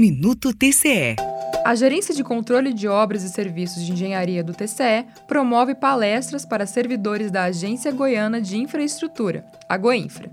Minuto TCE. A Gerência de Controle de Obras e Serviços de Engenharia do TCE promove palestras para servidores da Agência Goiana de Infraestrutura, a Goinfra.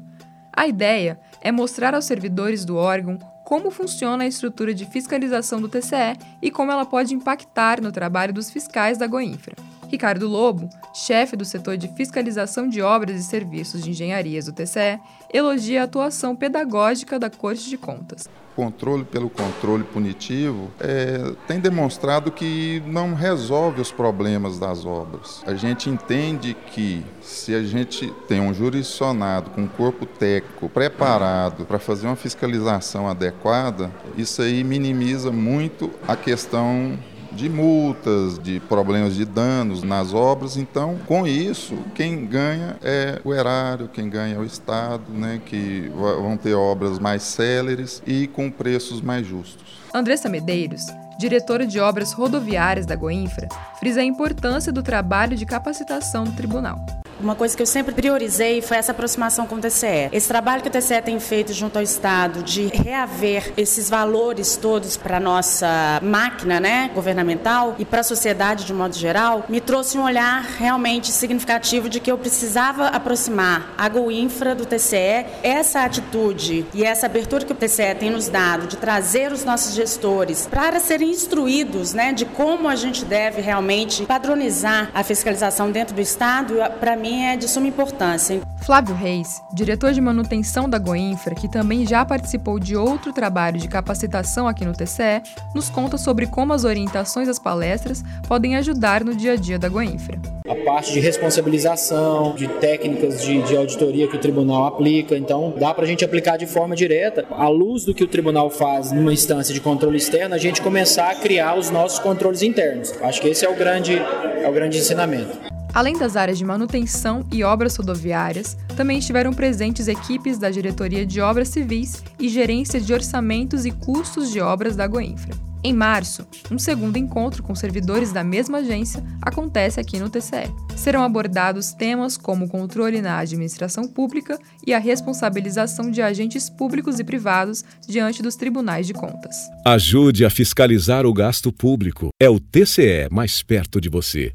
A ideia é mostrar aos servidores do órgão como funciona a estrutura de fiscalização do TCE e como ela pode impactar no trabalho dos fiscais da Goinfra. Ricardo Lobo, chefe do setor de fiscalização de obras e serviços de engenharias do TCE, elogia a atuação pedagógica da Corte de Contas. Controle pelo controle punitivo é, tem demonstrado que não resolve os problemas das obras. A gente entende que se a gente tem um jurisdicionado com um corpo técnico preparado para fazer uma fiscalização adequada, isso aí minimiza muito a questão de multas, de problemas de danos nas obras. Então, com isso, quem ganha é o erário, quem ganha é o Estado, né, que vão ter obras mais céleres e com preços mais justos. Andressa Medeiros, diretora de obras rodoviárias da Goinfra, frisa a importância do trabalho de capacitação do tribunal. Uma coisa que eu sempre priorizei foi essa aproximação com o TCE. Esse trabalho que o TCE tem feito junto ao Estado de reaver esses valores todos para a nossa máquina né, governamental e para a sociedade de modo geral, me trouxe um olhar realmente significativo de que eu precisava aproximar a GoInfra do TCE. Essa atitude e essa abertura que o TCE tem nos dado de trazer os nossos gestores para serem instruídos né, de como a gente deve realmente padronizar a fiscalização dentro do Estado, para mim mim é de suma importância. Flávio Reis, diretor de manutenção da Goinfra, que também já participou de outro trabalho de capacitação aqui no TCE, nos conta sobre como as orientações das palestras podem ajudar no dia a dia da Goinfra. A parte de responsabilização, de técnicas de, de auditoria que o tribunal aplica, então dá para a gente aplicar de forma direta, à luz do que o tribunal faz numa instância de controle externo, a gente começar a criar os nossos controles internos. Acho que esse é o grande, é o grande ensinamento. Além das áreas de manutenção e obras rodoviárias, também estiveram presentes equipes da Diretoria de Obras Civis e Gerência de Orçamentos e Custos de Obras da Goinfra. Em março, um segundo encontro com servidores da mesma agência acontece aqui no TCE. Serão abordados temas como controle na administração pública e a responsabilização de agentes públicos e privados diante dos tribunais de contas. Ajude a fiscalizar o gasto público. É o TCE mais perto de você.